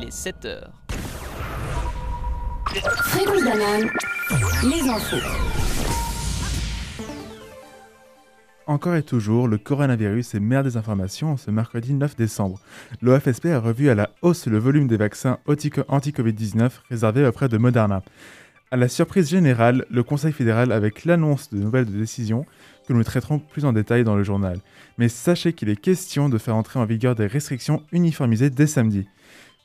il est 7h. Fréquence banane, les infos. Encore et toujours, le coronavirus est mère des informations ce mercredi 9 décembre. L'OFSP a revu à la hausse le volume des vaccins anti-Covid-19 réservés auprès de Moderna. À la surprise générale, le Conseil fédéral avec l'annonce de nouvelles décisions que nous traiterons plus en détail dans le journal. Mais sachez qu'il est question de faire entrer en vigueur des restrictions uniformisées dès samedi.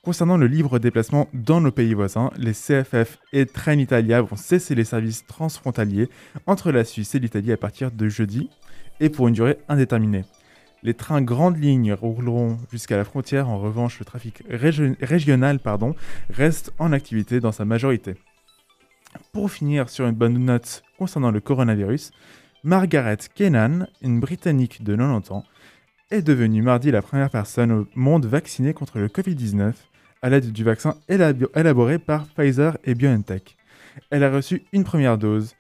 Concernant le libre déplacement dans nos pays voisins, les CFF et Trenitalia vont cesser les services transfrontaliers entre la Suisse et l'Italie à partir de jeudi et pour une durée indéterminée. Les trains grandes lignes rouleront jusqu'à la frontière, en revanche le trafic régional pardon, reste en activité dans sa majorité. Pour finir sur une bonne note concernant le coronavirus, Margaret Kennan, une Britannique de 90 ans, est devenue mardi la première personne au monde vaccinée contre le Covid-19 à l'aide du vaccin élaboré par Pfizer et BioNTech. Elle a reçu une première dose,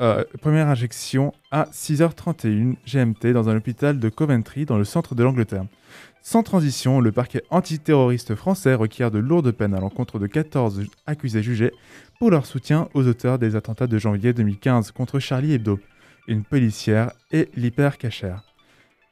euh, première injection à 6h31 GMT dans un hôpital de Coventry dans le centre de l'Angleterre. Sans transition, le parquet antiterroriste français requiert de lourdes peines à l'encontre de 14 accusés jugés pour leur soutien aux auteurs des attentats de janvier 2015 contre Charlie Hebdo, une policière et l'hypercachère.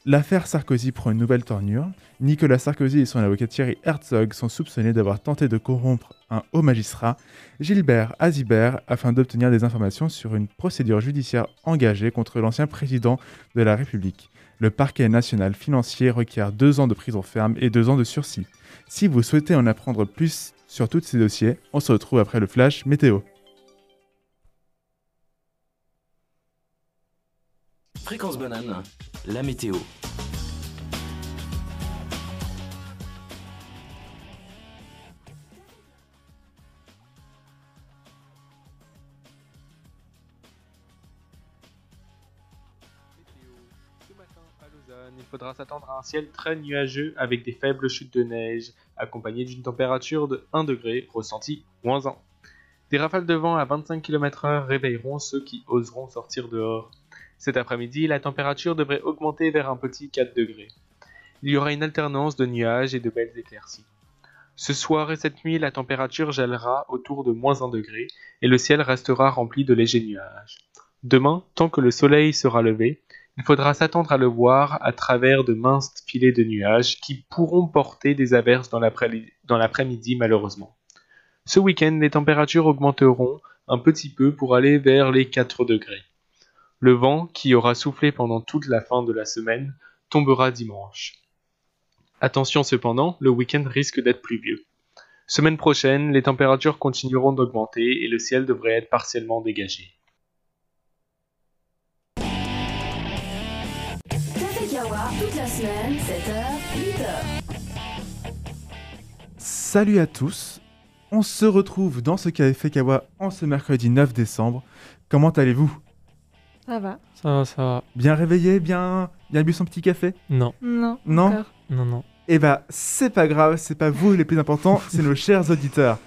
L'affaire Sarkozy prend une nouvelle tournure. Nicolas Sarkozy et son avocat Thierry Herzog sont soupçonnés d'avoir tenté de corrompre un haut magistrat, Gilbert Azibert, afin d'obtenir des informations sur une procédure judiciaire engagée contre l'ancien président de la République. Le parquet national financier requiert deux ans de prison ferme et deux ans de sursis. Si vous souhaitez en apprendre plus sur tous ces dossiers, on se retrouve après le flash météo. Fréquence banane, la météo. Il faudra s'attendre à un ciel très nuageux avec des faibles chutes de neige, accompagnées d'une température de 1 degré, ressenti moins 1. Des rafales de vent à 25 km/h réveilleront ceux qui oseront sortir dehors. Cet après-midi, la température devrait augmenter vers un petit 4 degrés. Il y aura une alternance de nuages et de belles éclaircies. Ce soir et cette nuit, la température gèlera autour de moins 1 degré et le ciel restera rempli de légers nuages. Demain, tant que le soleil sera levé, il faudra s'attendre à le voir à travers de minces filets de nuages qui pourront porter des averses dans l'après-midi malheureusement. Ce week-end, les températures augmenteront un petit peu pour aller vers les 4 degrés. Le vent, qui aura soufflé pendant toute la fin de la semaine, tombera dimanche. Attention cependant, le week-end risque d'être pluvieux. Semaine prochaine, les températures continueront d'augmenter et le ciel devrait être partiellement dégagé. Café Kawa, toute la semaine, 7h, 8h. Salut à tous, on se retrouve dans ce Café Kawa en ce mercredi 9 décembre. Comment allez-vous? Ça va Ça va, ça va. Bien réveillé, bien, bien bu son petit café? Non, Non. Non? encore. non, non. Eh bah, c'est pas grave, c'est pas vous les plus importants, c'est nos chers auditeurs.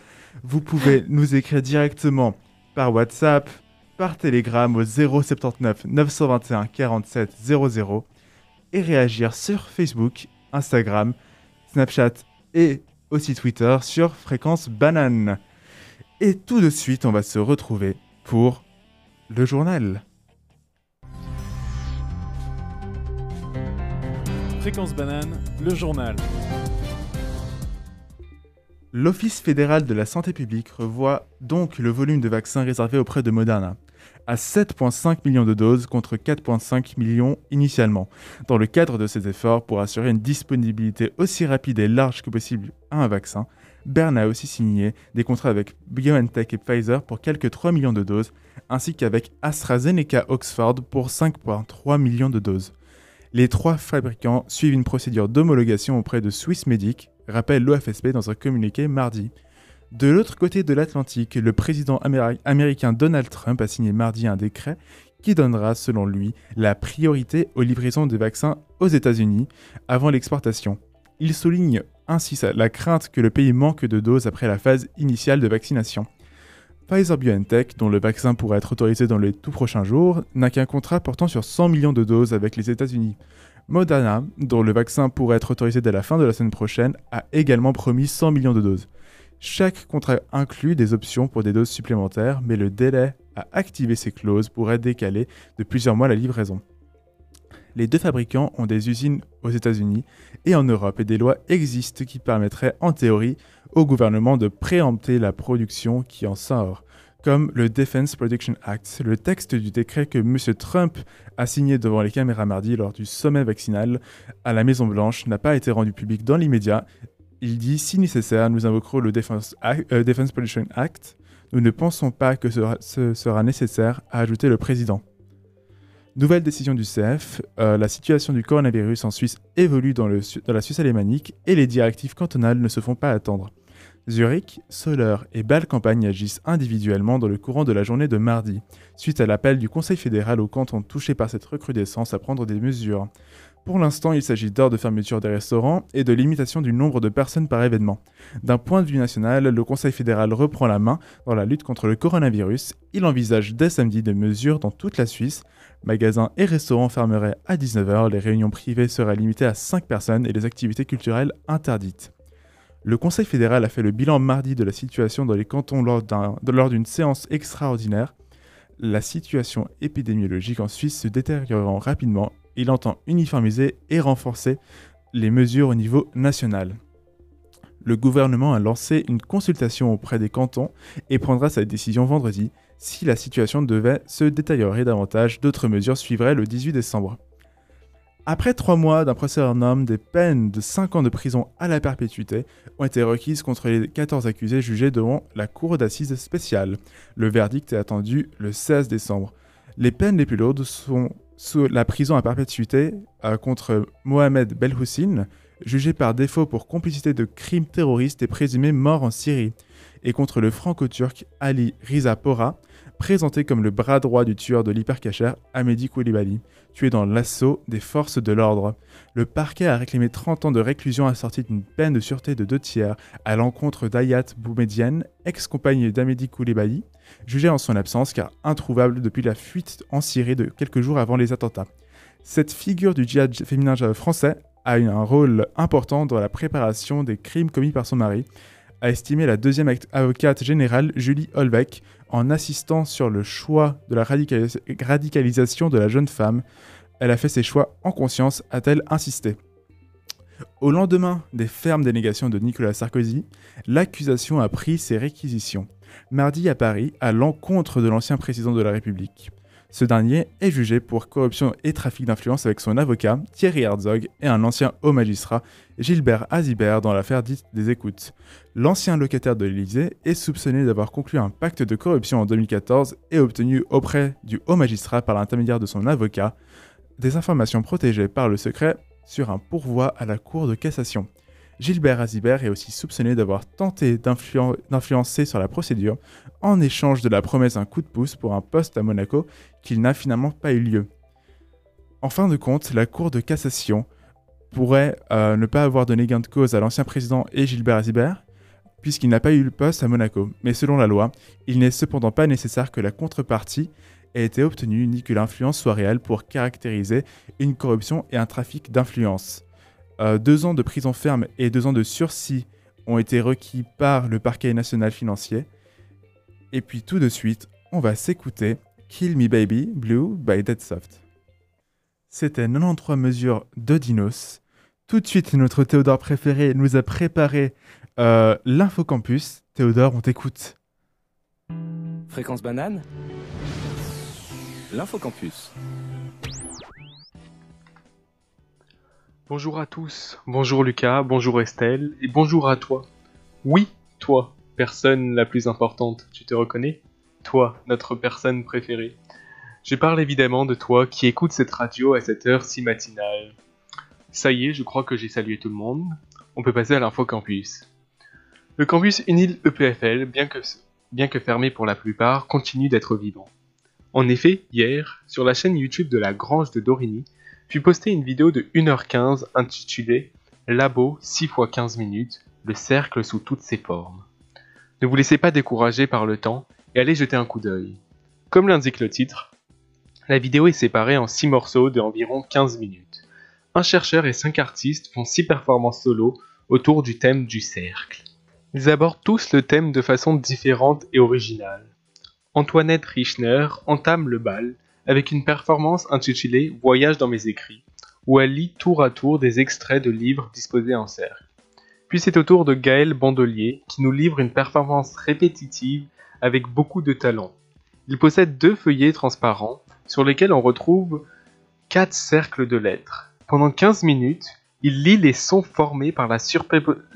Vous pouvez nous écrire directement par WhatsApp, par Telegram au 079 921 47 00 et réagir sur Facebook, Instagram, Snapchat et aussi Twitter sur Fréquence Banane. Et tout de suite, on va se retrouver pour le journal. Fréquence banane, le journal. L'Office fédéral de la santé publique revoit donc le volume de vaccins réservé auprès de Moderna à 7,5 millions de doses contre 4,5 millions initialement, dans le cadre de ses efforts pour assurer une disponibilité aussi rapide et large que possible à un vaccin. Bern a aussi signé des contrats avec BioNTech et Pfizer pour quelques 3 millions de doses, ainsi qu'avec AstraZeneca Oxford pour 5,3 millions de doses. Les trois fabricants suivent une procédure d'homologation auprès de Swissmedic, rappelle l'OFSP dans un communiqué mardi. De l'autre côté de l'Atlantique, le président améri- américain Donald Trump a signé mardi un décret qui donnera, selon lui, la priorité aux livraisons de vaccins aux États-Unis avant l'exportation. Il souligne ainsi la crainte que le pays manque de doses après la phase initiale de vaccination. Pfizer BioNTech, dont le vaccin pourrait être autorisé dans les tout prochains jours, n'a qu'un contrat portant sur 100 millions de doses avec les États-Unis. Moderna, dont le vaccin pourrait être autorisé dès la fin de la semaine prochaine, a également promis 100 millions de doses. Chaque contrat inclut des options pour des doses supplémentaires, mais le délai à activer ces clauses pourrait décaler de plusieurs mois la livraison. Les deux fabricants ont des usines aux États-Unis et en Europe et des lois existent qui permettraient en théorie au gouvernement de préempter la production qui en sort, comme le Defense Production Act, le texte du décret que M. Trump a signé devant les caméras mardi lors du sommet vaccinal à la Maison-Blanche n'a pas été rendu public dans l'immédiat il dit si nécessaire, nous invoquerons le Defense, euh, Production Act. Nous ne pensons pas que ce sera, nécessaire, a ajouté le président. Nouvelle décision du CF, euh, la situation du coronavirus en Suisse évolue dans, dans, la Suisse alémanique et les directives cantonales ne se font pas attendre. Zurich, Soleure et Bâle-Campagne agissent individuellement dans le courant de la journée de mardi, suite à l'appel du Conseil fédéral aux cantons touchés par cette recrudescence à prendre des mesures. Pour l'instant, il s'agit d'heures de fermeture des restaurants et de limitation du nombre de personnes par événement. D'un point de vue national, le Conseil fédéral reprend la main dans la lutte contre le coronavirus. Il envisage dès samedi des mesures dans toute la Suisse. Magasins et restaurants fermeraient à 19h, les réunions privées seraient limitées à 5 personnes et les activités culturelles interdites. Le Conseil fédéral a fait le bilan mardi de la situation dans les cantons lors d'une séance extraordinaire. La situation épidémiologique en Suisse se détériorant rapidement il entend uniformiser et renforcer les mesures au niveau national. Le gouvernement a lancé une consultation auprès des cantons et prendra sa décision vendredi. Si la situation devait se détériorer davantage, d'autres mesures suivraient le 18 décembre. Après trois mois d'un procès en homme, des peines de 5 ans de prison à la perpétuité ont été requises contre les 14 accusés jugés devant la cour d'assises spéciale. Le verdict est attendu le 16 décembre. Les peines les plus lourdes sont sous la prison à perpétuité euh, contre Mohamed Belhoussine, jugé par défaut pour complicité de crimes terroristes et présumé mort en Syrie, et contre le franco-turc Ali Riza Pora, présenté comme le bras droit du tueur de l'hypercacher Ahmedi Koulibaly, tué dans l'assaut des forces de l'ordre. Le parquet a réclamé 30 ans de réclusion assortie d'une peine de sûreté de deux tiers à l'encontre d'Ayat Boumedienne, ex-compagne d'Ahmedi Koulibaly, jugé en son absence car introuvable depuis la fuite en Syrie de quelques jours avant les attentats. Cette figure du djihad féminin français a eu un rôle important dans la préparation des crimes commis par son mari, a estimé la deuxième avocate générale Julie Holbeck en assistant sur le choix de la radicalisation de la jeune femme. Elle a fait ses choix en conscience, a-t-elle insisté. Au lendemain des fermes dénégations de Nicolas Sarkozy, l'accusation a pris ses réquisitions mardi à Paris à l'encontre de l'ancien président de la République. Ce dernier est jugé pour corruption et trafic d'influence avec son avocat, Thierry Herzog, et un ancien haut magistrat, Gilbert Azibert, dans l'affaire dite des écoutes. L'ancien locataire de l'Élysée est soupçonné d'avoir conclu un pacte de corruption en 2014 et obtenu auprès du haut magistrat par l'intermédiaire de son avocat des informations protégées par le secret sur un pourvoi à la Cour de cassation. Gilbert Azibert est aussi soupçonné d'avoir tenté d'influencer sur la procédure en échange de la promesse d'un coup de pouce pour un poste à Monaco qu'il n'a finalement pas eu lieu. En fin de compte, la Cour de cassation pourrait euh, ne pas avoir donné gain de cause à l'ancien président et Gilbert Azibert, puisqu'il n'a pas eu le poste à Monaco. Mais selon la loi, il n'est cependant pas nécessaire que la contrepartie ait été obtenue ni que l'influence soit réelle pour caractériser une corruption et un trafic d'influence. Euh, deux ans de prison ferme et deux ans de sursis ont été requis par le parquet national financier. Et puis tout de suite, on va s'écouter Kill Me Baby Blue by Deadsoft. C'était 93 mesures de Dinos. Tout de suite, notre Théodore préféré nous a préparé euh, l'infocampus. Théodore, on t'écoute. Fréquence banane? L'infocampus. Bonjour à tous, bonjour Lucas, bonjour Estelle, et bonjour à toi. Oui, toi, personne la plus importante, tu te reconnais? Toi, notre personne préférée. Je parle évidemment de toi qui écoute cette radio à cette heure si matinale. Ça y est, je crois que j'ai salué tout le monde. On peut passer à l'info campus. Le campus Unil EPFL, bien que, bien que fermé pour la plupart, continue d'être vivant. En effet, hier, sur la chaîne YouTube de la Grange de Dorigny, puis posté une vidéo de 1h15 intitulée Labo 6 x 15 minutes, le cercle sous toutes ses formes. Ne vous laissez pas décourager par le temps et allez jeter un coup d'œil. Comme l'indique le titre, la vidéo est séparée en 6 morceaux de environ 15 minutes. Un chercheur et cinq artistes font six performances solo autour du thème du cercle. Ils abordent tous le thème de façon différente et originale. Antoinette Richner entame le bal avec une performance intitulée Voyage dans mes écrits, où elle lit tour à tour des extraits de livres disposés en cercle. Puis c'est au tour de Gaël Bandelier qui nous livre une performance répétitive avec beaucoup de talent. Il possède deux feuillets transparents sur lesquels on retrouve quatre cercles de lettres. Pendant 15 minutes, il lit les sons formés par la,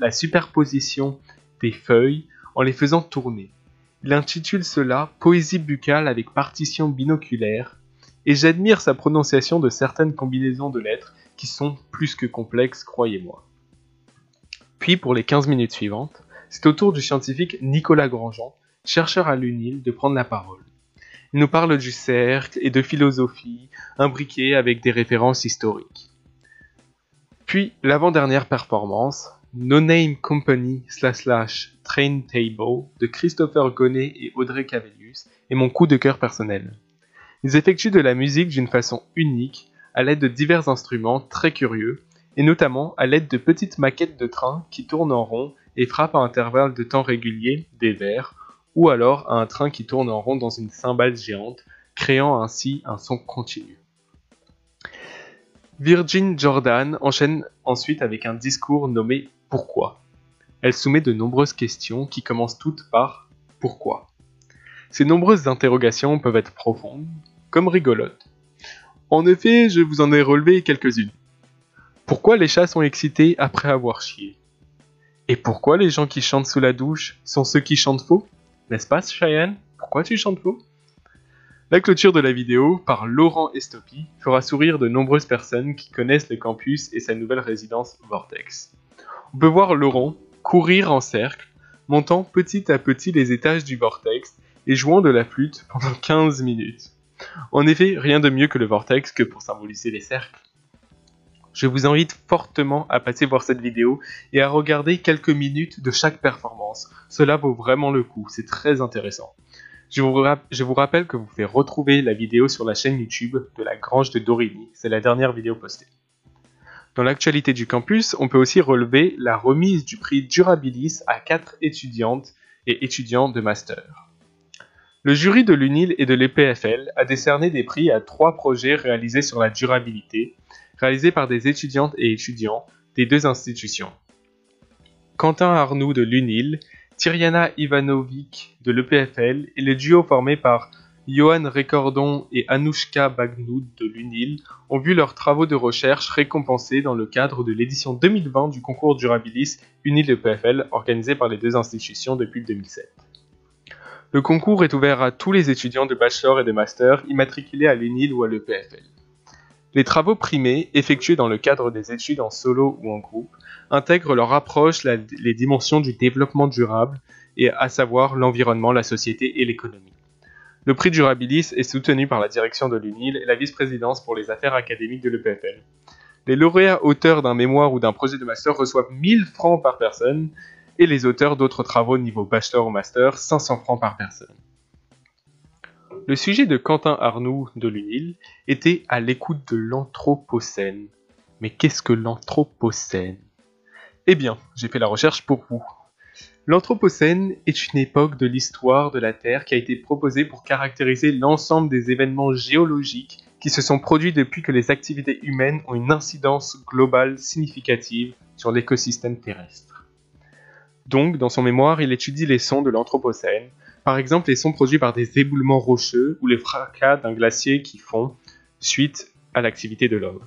la superposition des feuilles en les faisant tourner. Il intitule cela Poésie buccale avec partition binoculaire et j'admire sa prononciation de certaines combinaisons de lettres qui sont plus que complexes, croyez-moi. Puis pour les 15 minutes suivantes, c'est au tour du scientifique Nicolas Grandjean, chercheur à l'UNIL, de prendre la parole. Il nous parle du cercle et de philosophie, imbriquée avec des références historiques. Puis l'avant-dernière performance, No Name Company slash slash Train Table de Christopher Gonnet et Audrey Cavelius est mon coup de cœur personnel. Ils effectuent de la musique d'une façon unique, à l'aide de divers instruments très curieux, et notamment à l'aide de petites maquettes de trains qui tournent en rond et frappent à intervalles de temps réguliers des vers, ou alors à un train qui tourne en rond dans une cymbale géante, créant ainsi un son continu. Virgin Jordan enchaîne ensuite avec un discours nommé pourquoi? Elle soumet de nombreuses questions qui commencent toutes par Pourquoi? Ces nombreuses interrogations peuvent être profondes, comme rigolotes. En effet, je vous en ai relevé quelques-unes. Pourquoi les chats sont excités après avoir chié? Et pourquoi les gens qui chantent sous la douche sont ceux qui chantent faux? N'est-ce pas, Cheyenne? Pourquoi tu chantes faux? La clôture de la vidéo, par Laurent Estopi, fera sourire de nombreuses personnes qui connaissent le campus et sa nouvelle résidence Vortex. On peut voir Laurent courir en cercle, montant petit à petit les étages du vortex et jouant de la flûte pendant 15 minutes. En effet, rien de mieux que le vortex que pour symboliser les cercles. Je vous invite fortement à passer voir cette vidéo et à regarder quelques minutes de chaque performance. Cela vaut vraiment le coup, c'est très intéressant. Je vous, rappelle que vous pouvez retrouver la vidéo sur la chaîne YouTube de la Grange de Dorigny, c'est la dernière vidéo postée. Dans l'actualité du campus, on peut aussi relever la remise du prix Durabilis à quatre étudiantes et étudiants de master. Le jury de l'UNIL et de l'EPFL a décerné des prix à trois projets réalisés sur la durabilité, réalisés par des étudiantes et étudiants des deux institutions. Quentin Arnoux de l'UNIL, Tyriana Ivanovic de l'EPFL et le duo formé par Johan Recordon et Anouchka Bagnoud de l'UNIL ont vu leurs travaux de recherche récompensés dans le cadre de l'édition 2020 du concours Durabilis UNIL EPFL organisé par les deux institutions depuis 2007. Le concours est ouvert à tous les étudiants de bachelor et de master immatriculés à l'UNIL ou à l'EPFL. Les travaux primés, effectués dans le cadre des études en solo ou en groupe, intègrent leur approche les dimensions du développement durable, et à savoir l'environnement, la société et l'économie. Le prix Durabilis est soutenu par la direction de l'UNIL et la vice-présidence pour les affaires académiques de l'EPFL. Les lauréats auteurs d'un mémoire ou d'un projet de master reçoivent 1000 francs par personne et les auteurs d'autres travaux niveau bachelor ou master 500 francs par personne. Le sujet de Quentin Arnoux de l'UNIL était à l'écoute de l'Anthropocène. Mais qu'est-ce que l'Anthropocène? Eh bien, j'ai fait la recherche pour vous. L'Anthropocène est une époque de l'histoire de la Terre qui a été proposée pour caractériser l'ensemble des événements géologiques qui se sont produits depuis que les activités humaines ont une incidence globale significative sur l'écosystème terrestre. Donc, dans son mémoire, il étudie les sons de l'Anthropocène, par exemple les sons produits par des éboulements rocheux ou les fracas d'un glacier qui fond suite à l'activité de l'homme.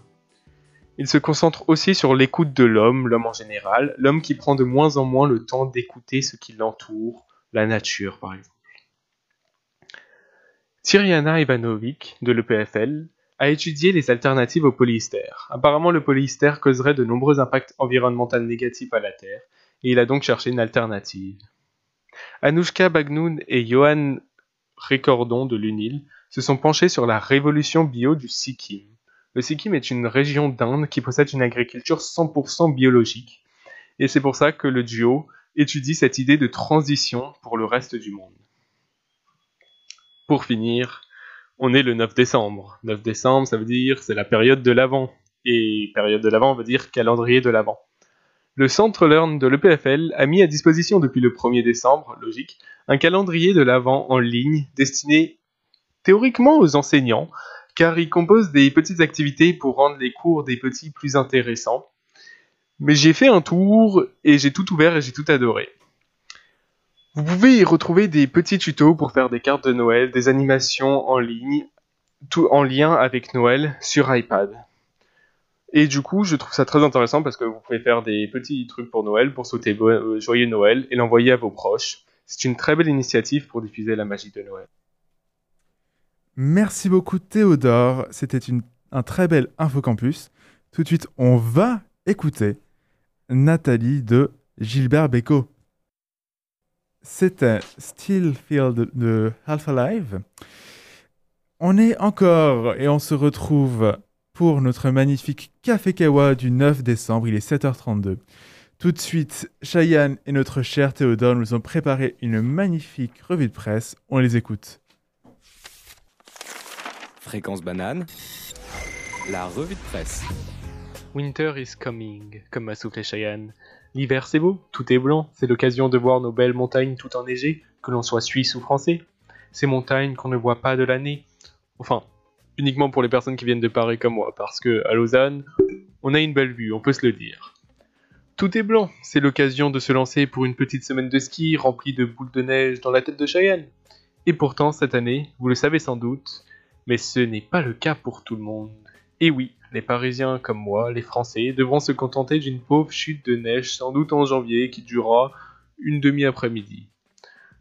Il se concentre aussi sur l'écoute de l'homme, l'homme en général, l'homme qui prend de moins en moins le temps d'écouter ce qui l'entoure, la nature par exemple. Tyriana Ivanovic, de l'EPFL, a étudié les alternatives au polyester. Apparemment, le polyester causerait de nombreux impacts environnementaux négatifs à la Terre, et il a donc cherché une alternative. Anouchka Bagnoun et Johan Recordon de l'UNIL se sont penchés sur la révolution bio du Sikkim. Le Sikkim est une région d'Inde qui possède une agriculture 100% biologique, et c'est pour ça que le duo étudie cette idée de transition pour le reste du monde. Pour finir, on est le 9 décembre. 9 décembre, ça veut dire c'est la période de l'Avent. et période de l'Avent, on veut dire calendrier de l'Avent. Le Centre Learn de l'EPFL a mis à disposition depuis le 1er décembre, logique, un calendrier de l'Avent en ligne destiné théoriquement aux enseignants, car il compose des petites activités pour rendre les cours des petits plus intéressants. Mais j'ai fait un tour et j'ai tout ouvert et j'ai tout adoré. Vous pouvez y retrouver des petits tutos pour faire des cartes de Noël, des animations en ligne, tout en lien avec Noël sur iPad. Et du coup, je trouve ça très intéressant parce que vous pouvez faire des petits trucs pour Noël, pour sauter euh, joyeux Noël et l'envoyer à vos proches. C'est une très belle initiative pour diffuser la magie de Noël. Merci beaucoup Théodore, c'était un très bel infocampus. Tout de suite, on va écouter Nathalie de Gilbert Bécaud. C'était Still de Half Alive. On est encore et on se retrouve pour notre magnifique Café Kawa du 9 décembre. Il est 7h32. Tout de suite, Cheyenne et notre cher Théodore nous ont préparé une magnifique revue de presse. On les écoute. Fréquence banane, la revue de presse. Winter is coming, comme m'a soufflé Cheyenne. L'hiver c'est beau, tout est blanc, c'est l'occasion de voir nos belles montagnes tout enneigées, que l'on soit suisse ou français. Ces montagnes qu'on ne voit pas de l'année. Enfin, uniquement pour les personnes qui viennent de Paris comme moi, parce que à Lausanne, on a une belle vue, on peut se le dire. Tout est blanc, c'est l'occasion de se lancer pour une petite semaine de ski remplie de boules de neige dans la tête de Cheyenne. Et pourtant, cette année, vous le savez sans doute, mais ce n'est pas le cas pour tout le monde. Et oui, les Parisiens comme moi, les Français, devront se contenter d'une pauvre chute de neige sans doute en janvier qui durera une demi-après-midi.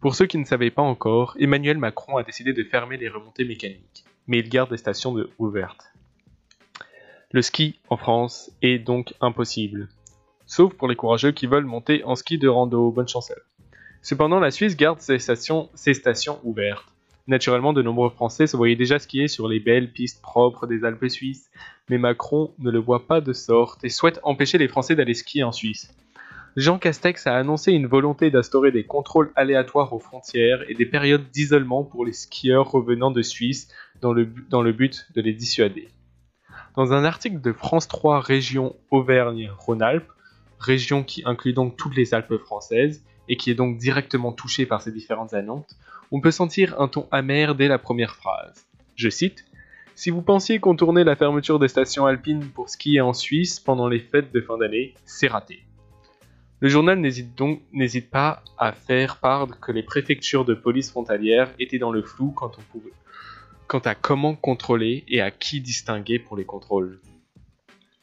Pour ceux qui ne savaient pas encore, Emmanuel Macron a décidé de fermer les remontées mécaniques, mais il garde les stations ouvertes. Le ski en France est donc impossible, sauf pour les courageux qui veulent monter en ski de rando, bonne chance Cependant, la Suisse garde ses stations ouvertes. Naturellement, de nombreux Français se voyaient déjà skier sur les belles pistes propres des Alpes suisses, mais Macron ne le voit pas de sorte et souhaite empêcher les Français d'aller skier en Suisse. Jean Castex a annoncé une volonté d'instaurer des contrôles aléatoires aux frontières et des périodes d'isolement pour les skieurs revenant de Suisse dans le, but de les dissuader. Dans un article de France 3 Région Auvergne-Rhône-Alpes, région qui inclut donc toutes les Alpes françaises et qui est donc directement touchée par ces différentes annonces, on peut sentir un ton amer dès la première phrase. Je cite Si vous pensiez contourner la fermeture des stations alpines pour skier en Suisse pendant les fêtes de fin d'année, c'est raté. Le journal n'hésite donc n'hésite pas à faire part que les préfectures de police frontalière étaient dans le flou quant, quant à comment contrôler et à qui distinguer pour les contrôles.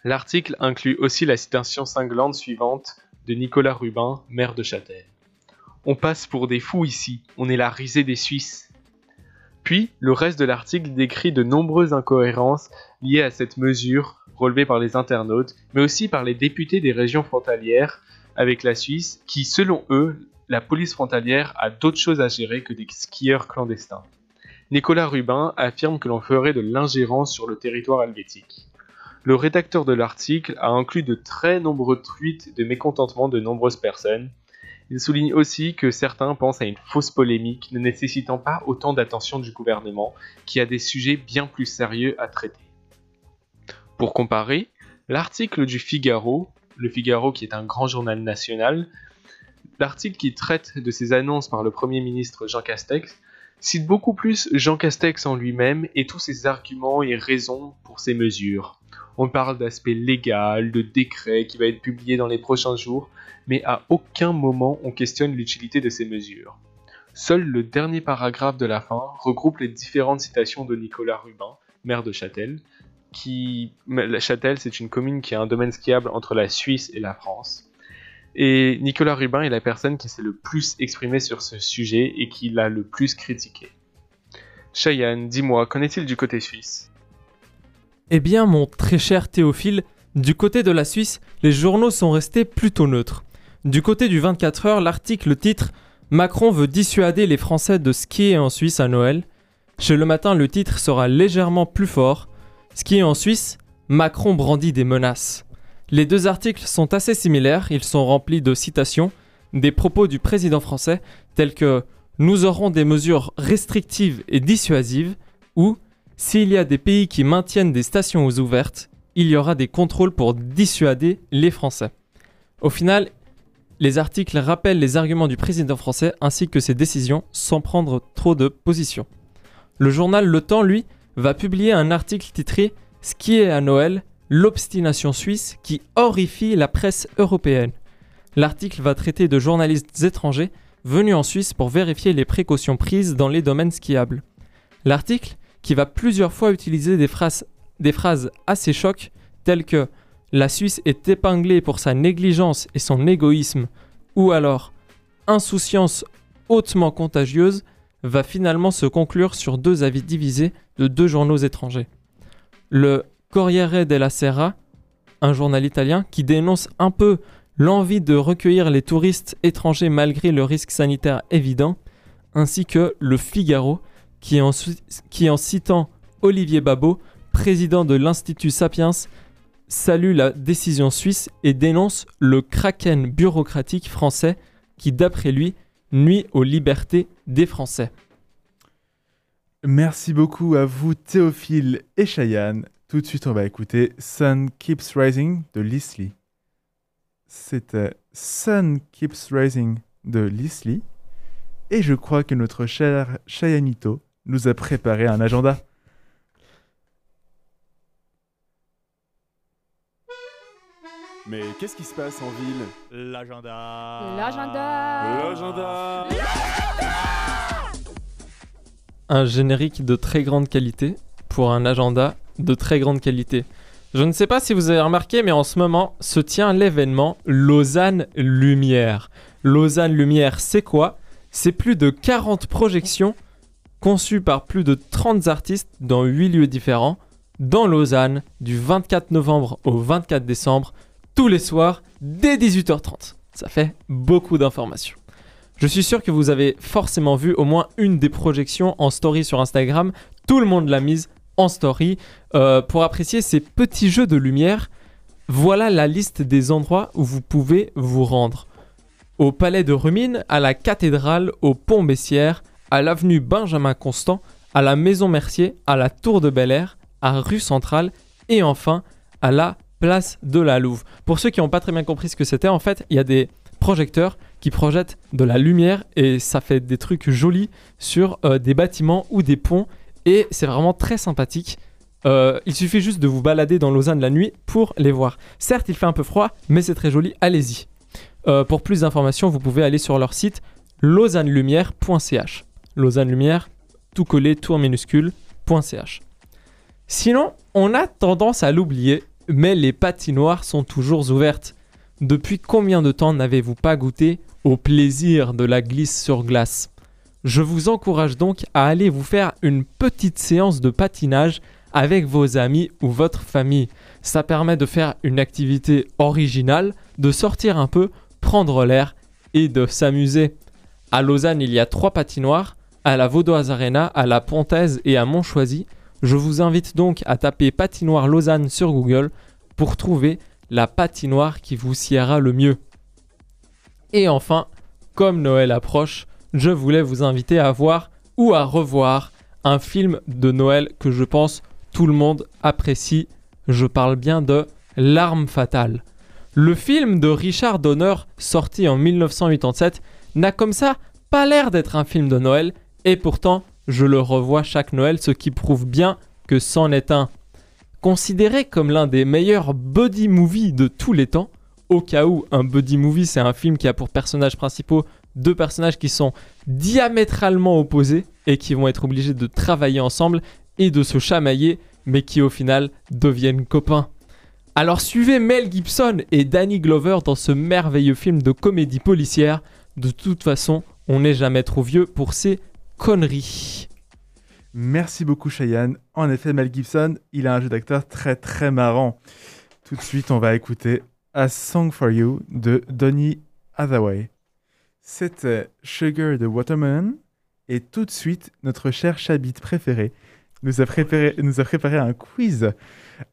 L'article inclut aussi la citation cinglante suivante de Nicolas Rubin, maire de Châtel. On passe pour des fous ici, on est la risée des Suisses. Puis, le reste de l'article décrit de nombreuses incohérences liées à cette mesure relevée par les internautes, mais aussi par les députés des régions frontalières avec la Suisse, qui, selon eux, la police frontalière a d'autres choses à gérer que des skieurs clandestins. Nicolas Rubin affirme que l'on ferait de l'ingérence sur le territoire helvétique. Le rédacteur de l'article a inclus de très nombreux tweets de mécontentement de nombreuses personnes. Il souligne aussi que certains pensent à une fausse polémique ne nécessitant pas autant d'attention du gouvernement, qui a des sujets bien plus sérieux à traiter. Pour comparer, l'article du Figaro le Figaro, qui est un grand journal national, l'article qui traite de ces annonces par le Premier ministre Jean Castex cite beaucoup plus Jean Castex en lui-même et tous ses arguments et raisons pour ces mesures. On parle d'aspect légal, de décret qui va être publié dans les prochains jours, mais à aucun moment on questionne l'utilité de ces mesures. Seul le dernier paragraphe de la fin regroupe les différentes citations de Nicolas Rubin, maire de Châtel, La Châtel, c'est une commune qui a un domaine skiable entre la Suisse et la France. Et Nicolas Rubin est la personne qui s'est le plus exprimé sur ce sujet et qui l'a le plus critiqué. Cheyenne, dis-moi, qu'en est-il du côté suisse? Eh bien, mon très cher Théophile, du côté de la Suisse, les journaux sont restés plutôt neutres. Du côté du 24 heures, l'article titre Macron veut dissuader les Français de skier en Suisse à Noël. Chez le matin, le titre sera légèrement plus fort ce qui est en Suisse, Macron brandit des menaces. Les deux articles sont assez similaires, ils sont remplis de citations, des propos du président français tels que Nous aurons des mesures restrictives et dissuasives ou S'il y a des pays qui maintiennent des stations ouvertes, il y aura des contrôles pour dissuader les Français. Au final, les articles rappellent les arguments du président français ainsi que ses décisions sans prendre trop de position. Le journal Le Temps, lui, va publier un article titré Skier à Noël, l'obstination suisse qui horrifie la presse européenne. L'article va traiter de journalistes étrangers venus en Suisse pour vérifier les précautions prises dans les domaines skiables. L'article, qui va plusieurs fois utiliser des phrases, assez chocs, telles que la Suisse est épinglée pour sa négligence et son égoïsme, ou alors insouciance hautement contagieuse, va finalement se conclure sur deux avis divisés de deux journaux étrangers. Le Corriere della Sera, un journal italien qui dénonce un peu l'envie de recueillir les touristes étrangers malgré le risque sanitaire évident, ainsi que le Figaro, qui en, citant Olivier Babot, président de l'Institut Sapiens, salue la décision suisse et dénonce le kraken bureaucratique français qui, d'après lui, nuit aux libertés des Français. Merci beaucoup à vous Théophile et Cheyenne. Tout de suite, on va écouter Sun Keeps Rising de Leslie. C'était Sun Keeps Rising de Leslie. Et je crois que notre cher Cheyenito nous a préparé un agenda. Mais qu'est-ce qui se passe en ville? L'agenda. L'agenda. L'agenda Un générique de très grande qualité pour un agenda de très grande qualité. Je ne sais pas si vous avez remarqué, mais en ce moment se tient l'événement Lausanne Lumière. Lausanne Lumière, c'est quoi? C'est plus de 40 projections conçues par plus de 30 artistes dans 8 lieux différents, dans Lausanne, du 24 novembre au 24 décembre, tous les soirs, dès 18h30. Ça fait beaucoup d'informations. Je suis sûr que vous avez forcément vu au moins une des projections en story sur Instagram. Tout le monde l'a mise en story. Euh, pour apprécier ces petits jeux de lumière, voilà la liste des endroits où vous pouvez vous rendre. Au Palais de Rumine, à la cathédrale, au Pont Bessières, à l'avenue Benjamin Constant, à la Maison Mercier, à la Tour de Bel Air, à Rue Centrale et enfin à la Place de la Louve. Pour ceux qui n'ont pas très bien compris ce que c'était, en fait, il y a des projecteurs qui projettent de la lumière et ça fait des trucs jolis sur euh, des bâtiments ou des ponts et c'est vraiment très sympathique. Euh, il suffit juste de vous balader dans Lausanne la nuit pour les voir. Certes, il fait un peu froid, mais c'est très joli, allez-y. Euh, pour plus d'informations, vous pouvez aller sur leur site lausannelumière.ch. Lausanne Lumière, tout collé, tout en minuscule.ch. Sinon, on a tendance à l'oublier, mais les patinoires sont toujours ouvertes. Depuis combien de temps n'avez-vous pas goûté au plaisir de la glisse sur glace? Je vous encourage donc à aller vous faire une petite séance de patinage avec vos amis ou votre famille. Ça permet de faire une activité originale, de sortir un peu, prendre l'air et de s'amuser. À Lausanne, il y a trois patinoires, à la Vaudoise Arena, à la Pontaise et à Montchoisy. Je vous invite donc à taper patinoire Lausanne sur Google pour trouver la patinoire qui vous siera le mieux. Et enfin, comme Noël approche, je voulais vous inviter à voir ou à revoir un film de Noël que je pense tout le monde apprécie. Je parle bien de L'arme fatale. Le film de Richard Donner, sorti en 1987, n'a comme ça pas l'air d'être un film de Noël, et pourtant je le revois chaque Noël, ce qui prouve bien que c'en est un. Considéré comme l'un des meilleurs buddy movies de tous les temps, au cas où un buddy movie c'est un film qui a pour personnages principaux deux personnages qui sont diamétralement opposés et qui vont être obligés de travailler ensemble et de se chamailler, mais qui au final deviennent copains. Alors suivez Mel Gibson et Danny Glover dans ce merveilleux film de comédie policière. De toute façon, on n'est jamais trop vieux pour ces conneries. Merci beaucoup Cheyenne. En effet, Mel Gibson, il a un jeu d'acteur très très marrant. Tout de suite, on va écouter A Song for You de Donny Hathaway. C'était Sugar de Watermelon. Et tout de suite, notre cher Chabit préféré nous a préparé, nous a préparé un quiz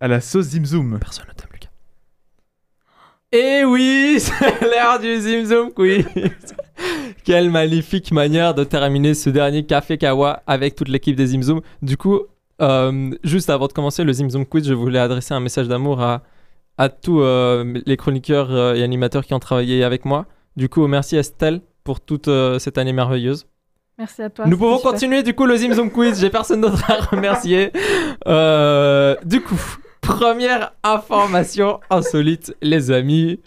à la sauce Zim Zoom. Personne ne t'aime, Lucas. Et oui, c'est l'heure du Zim Zoom Quiz. Quelle magnifique manière de terminer ce dernier Café Kawa avec toute l'équipe des Zim Zoom. Du coup, Euh, juste avant de commencer le Zimzum Quiz, je voulais adresser un message d'amour à, à tous euh, les chroniqueurs euh, et animateurs qui ont travaillé avec moi. Du coup, merci Estelle pour toute cette année merveilleuse. Merci à toi. Nous pouvons super. continuer du coup le Zimzum Quiz, j'ai personne d'autre à remercier. Du coup, première information insolite, les amis.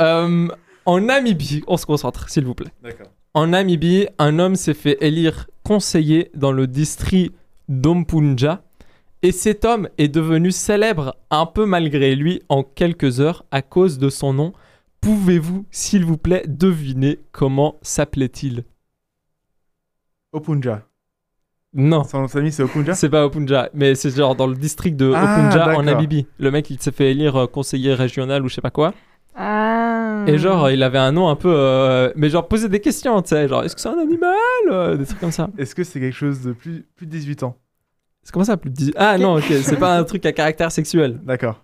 Euh, en Namibie, on se concentre s'il vous plaît. D'accord. En Namibie, un homme s'est fait élire conseiller dans le district d'Ompunja. Et cet homme est devenu célèbre un peu malgré lui en quelques heures à cause de son nom. Pouvez-vous, s'il vous plaît, deviner comment s'appelait-il? Opunja. Non, Son nom de famille, c'est Opunja c'est pas Opunja, mais c'est genre dans le district de Ah, Opunja en. Namibie. Le mec, il s'est fait élire euh, conseiller régional ou je sais pas quoi. Ah. Et genre, il avait un nom un peu. euh, Mais genre, poser des questions, tu sais. Genre, est-ce que c'est un animal Euh, Des trucs comme ça. Est-ce que c'est quelque chose de plus, plus de 18 ans? C'est comment ça, plus de 10 Ah non, ok, c'est pas un truc à caractère sexuel. D'accord.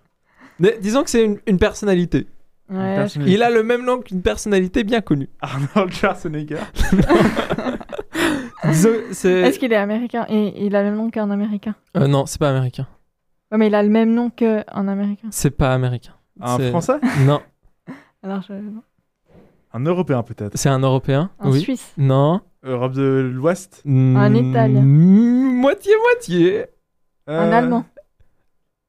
Mais disons que c'est une, une personnalité. Ouais, Il a le même nom qu'une personnalité bien connue. Arnold Schwarzenegger. Disons, c'est. Est-ce qu'il est américain? Et il a le même nom qu'un américain? Euh, non, c'est pas américain. Ouais, mais il a le même nom qu'un américain. C'est pas américain. Un C'est- Français? Non, Alors, je... non. Un Européen peut-être. c'est un Européen. Un oui. Suisse. Non. Europe de l'Ouest Un Italien. Moitié-moitié. Un Euh, Allemand.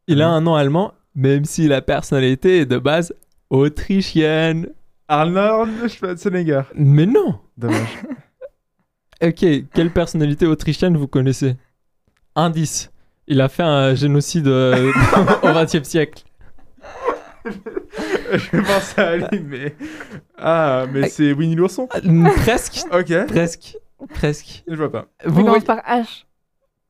Il a un nom allemand, même si la personnalité est de base autrichienne. Arnold Schwarzenegger. Mais non. Dommage. Ok, quelle personnalité autrichienne vous connaissez? Indice. Il a fait un génocide euh, au XXe siècle. Je pensais à lui, mais. Ah, mais c'est Winnie l'ourson. Mm, Presque, Ok. presque, presque. Je vois pas. Vous commence voyez par H.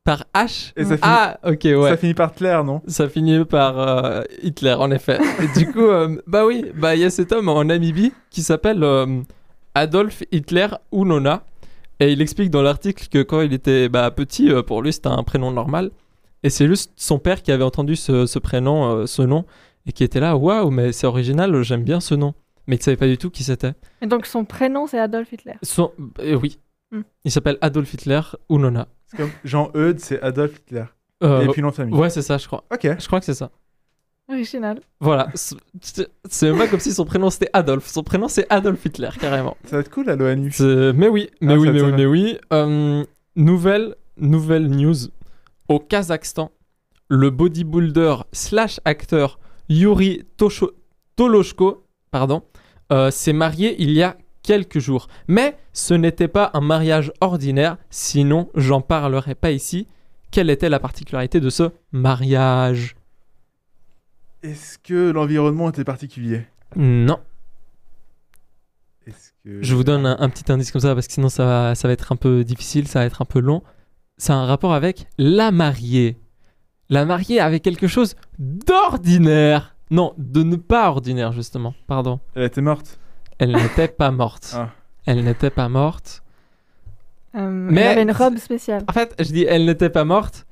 par H Et ça finit, Ah, ok, ouais. ça finit par Claire, non? Ça finit par euh, Hitler, en effet. Et du coup, euh, bah oui, bah il y a cet homme en Namibie qui s'appelle euh, Adolf Hitler Unona. Et il explique dans l'article que quand il était bah, petit, euh, pour lui c'était un prénom normal. Et c'est juste son père qui avait entendu ce, ce prénom, euh, ce nom, et qui était là, waouh, mais c'est original, j'aime bien ce nom. Mais il ne savait pas du tout qui c'était. Et donc, son prénom, c'est Adolf Hitler. Son... euh, oui, Hmm. il s'appelle Adolf Hitler Unona. C'est comme Jean-Eudes, c'est Adolf Hitler. Euh, Et puis nom de famille. ouais, c'est ça, je crois. Ok. Je crois que c'est ça. Original. Voilà, c'est même pas comme si son prénom c'était Adolf. Son prénom c'est Adolf Hitler, carrément. Ça va être cool à l'ONU. Mais oui, mais Ah, oui, mais oui, mais oui. Euh, nouvelle, nouvelle news. Au Kazakhstan, le bodybuilder slash acteur Yuri Toloshko pardon, euh, s'est marié il y a quelques jours. Mais ce n'était pas un mariage ordinaire, sinon j'en parlerai pas ici. Quelle était la particularité de ce mariage? Est-ce que l'environnement était particulier? Non. Que... Je vous donne un, un petit indice comme ça parce que sinon ça va, ça va être un peu difficile, ça va être un peu long. A un rapport avec la mariée. La mariée avait quelque chose d'ordinaire. Non, de ne pas ordinaire justement. Pardon. Elle était morte. Elle n'était pas morte. Ah. Elle n'était pas morte. Euh, Mais- Elle avait une robe spéciale. En fait, je dis elle n'était pas morte,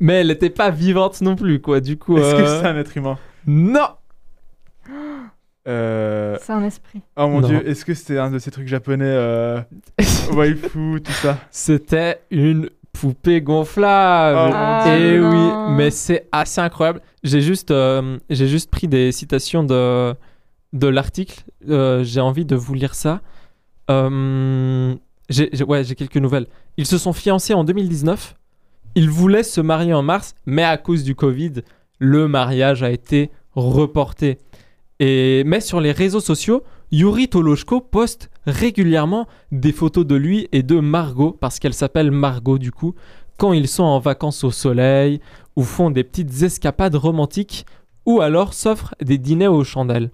mais elle n'était pas vivante non plus quoi. Du coup, Est-ce que euh, c'est un être humain? Non. Euh... C'est un esprit. Oh mon Non. dieu, est-ce que c'était un de ces trucs japonais euh... Waifu, tout ça? C'était une poupée gonflable. Oh, Ah, Et non. oui, mais c'est assez incroyable. J'ai juste, euh, j'ai juste pris des citations de, de l'article. Euh, j'ai envie de vous lire ça. Euh, j'ai, j'ai- ouais, j'ai quelques nouvelles. Ils se sont fiancés en 2019. Ils voulaient se marier en mars, mais à cause du Covid, le mariage a été reporté. Et, mais sur les réseaux sociaux, Yuri Toloshko poste régulièrement des photos de lui et de Margot, parce qu'elle s'appelle Margot du coup, quand ils sont en vacances au soleil, ou font des petites escapades romantiques, ou alors s'offrent des dîners aux chandelles.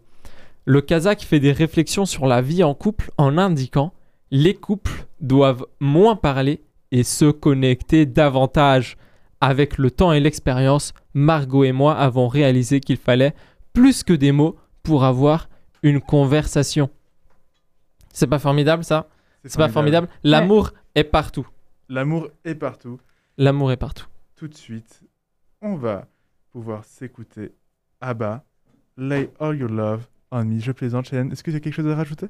Le Kazakh fait des réflexions sur la vie en couple en indiquant les couples doivent moins parler et se connecter davantage. Avec le temps et l'expérience, Margot et moi avons réalisé qu'il fallait plus que des mots pour avoir une conversation. C'est pas formidable ça? C'est pas formidable L'amour est partout. L'amour est partout. L'amour est partout. Tout de suite, on va pouvoir s'écouter Abba, Lay All Your Love on Me. Je plaisante, Cheyenne. Est-ce que tu as quelque chose à rajouter?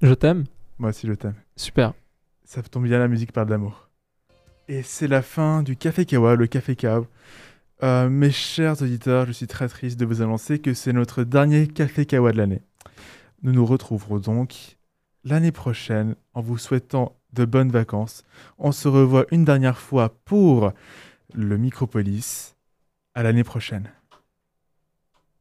Je t'aime. Moi aussi, je t'aime. Super. Ça tombe bien, la musique parle d'amour. Et c'est la fin du Café Kawa, le Café Kawa. Euh, mes chers auditeurs, je suis très triste de vous annoncer que c'est notre dernier Café Kawa de l'année. Nous nous retrouverons donc l'année prochaine en vous souhaitant de bonnes vacances. On se revoit une dernière fois pour le Micropolis. À l'année prochaine.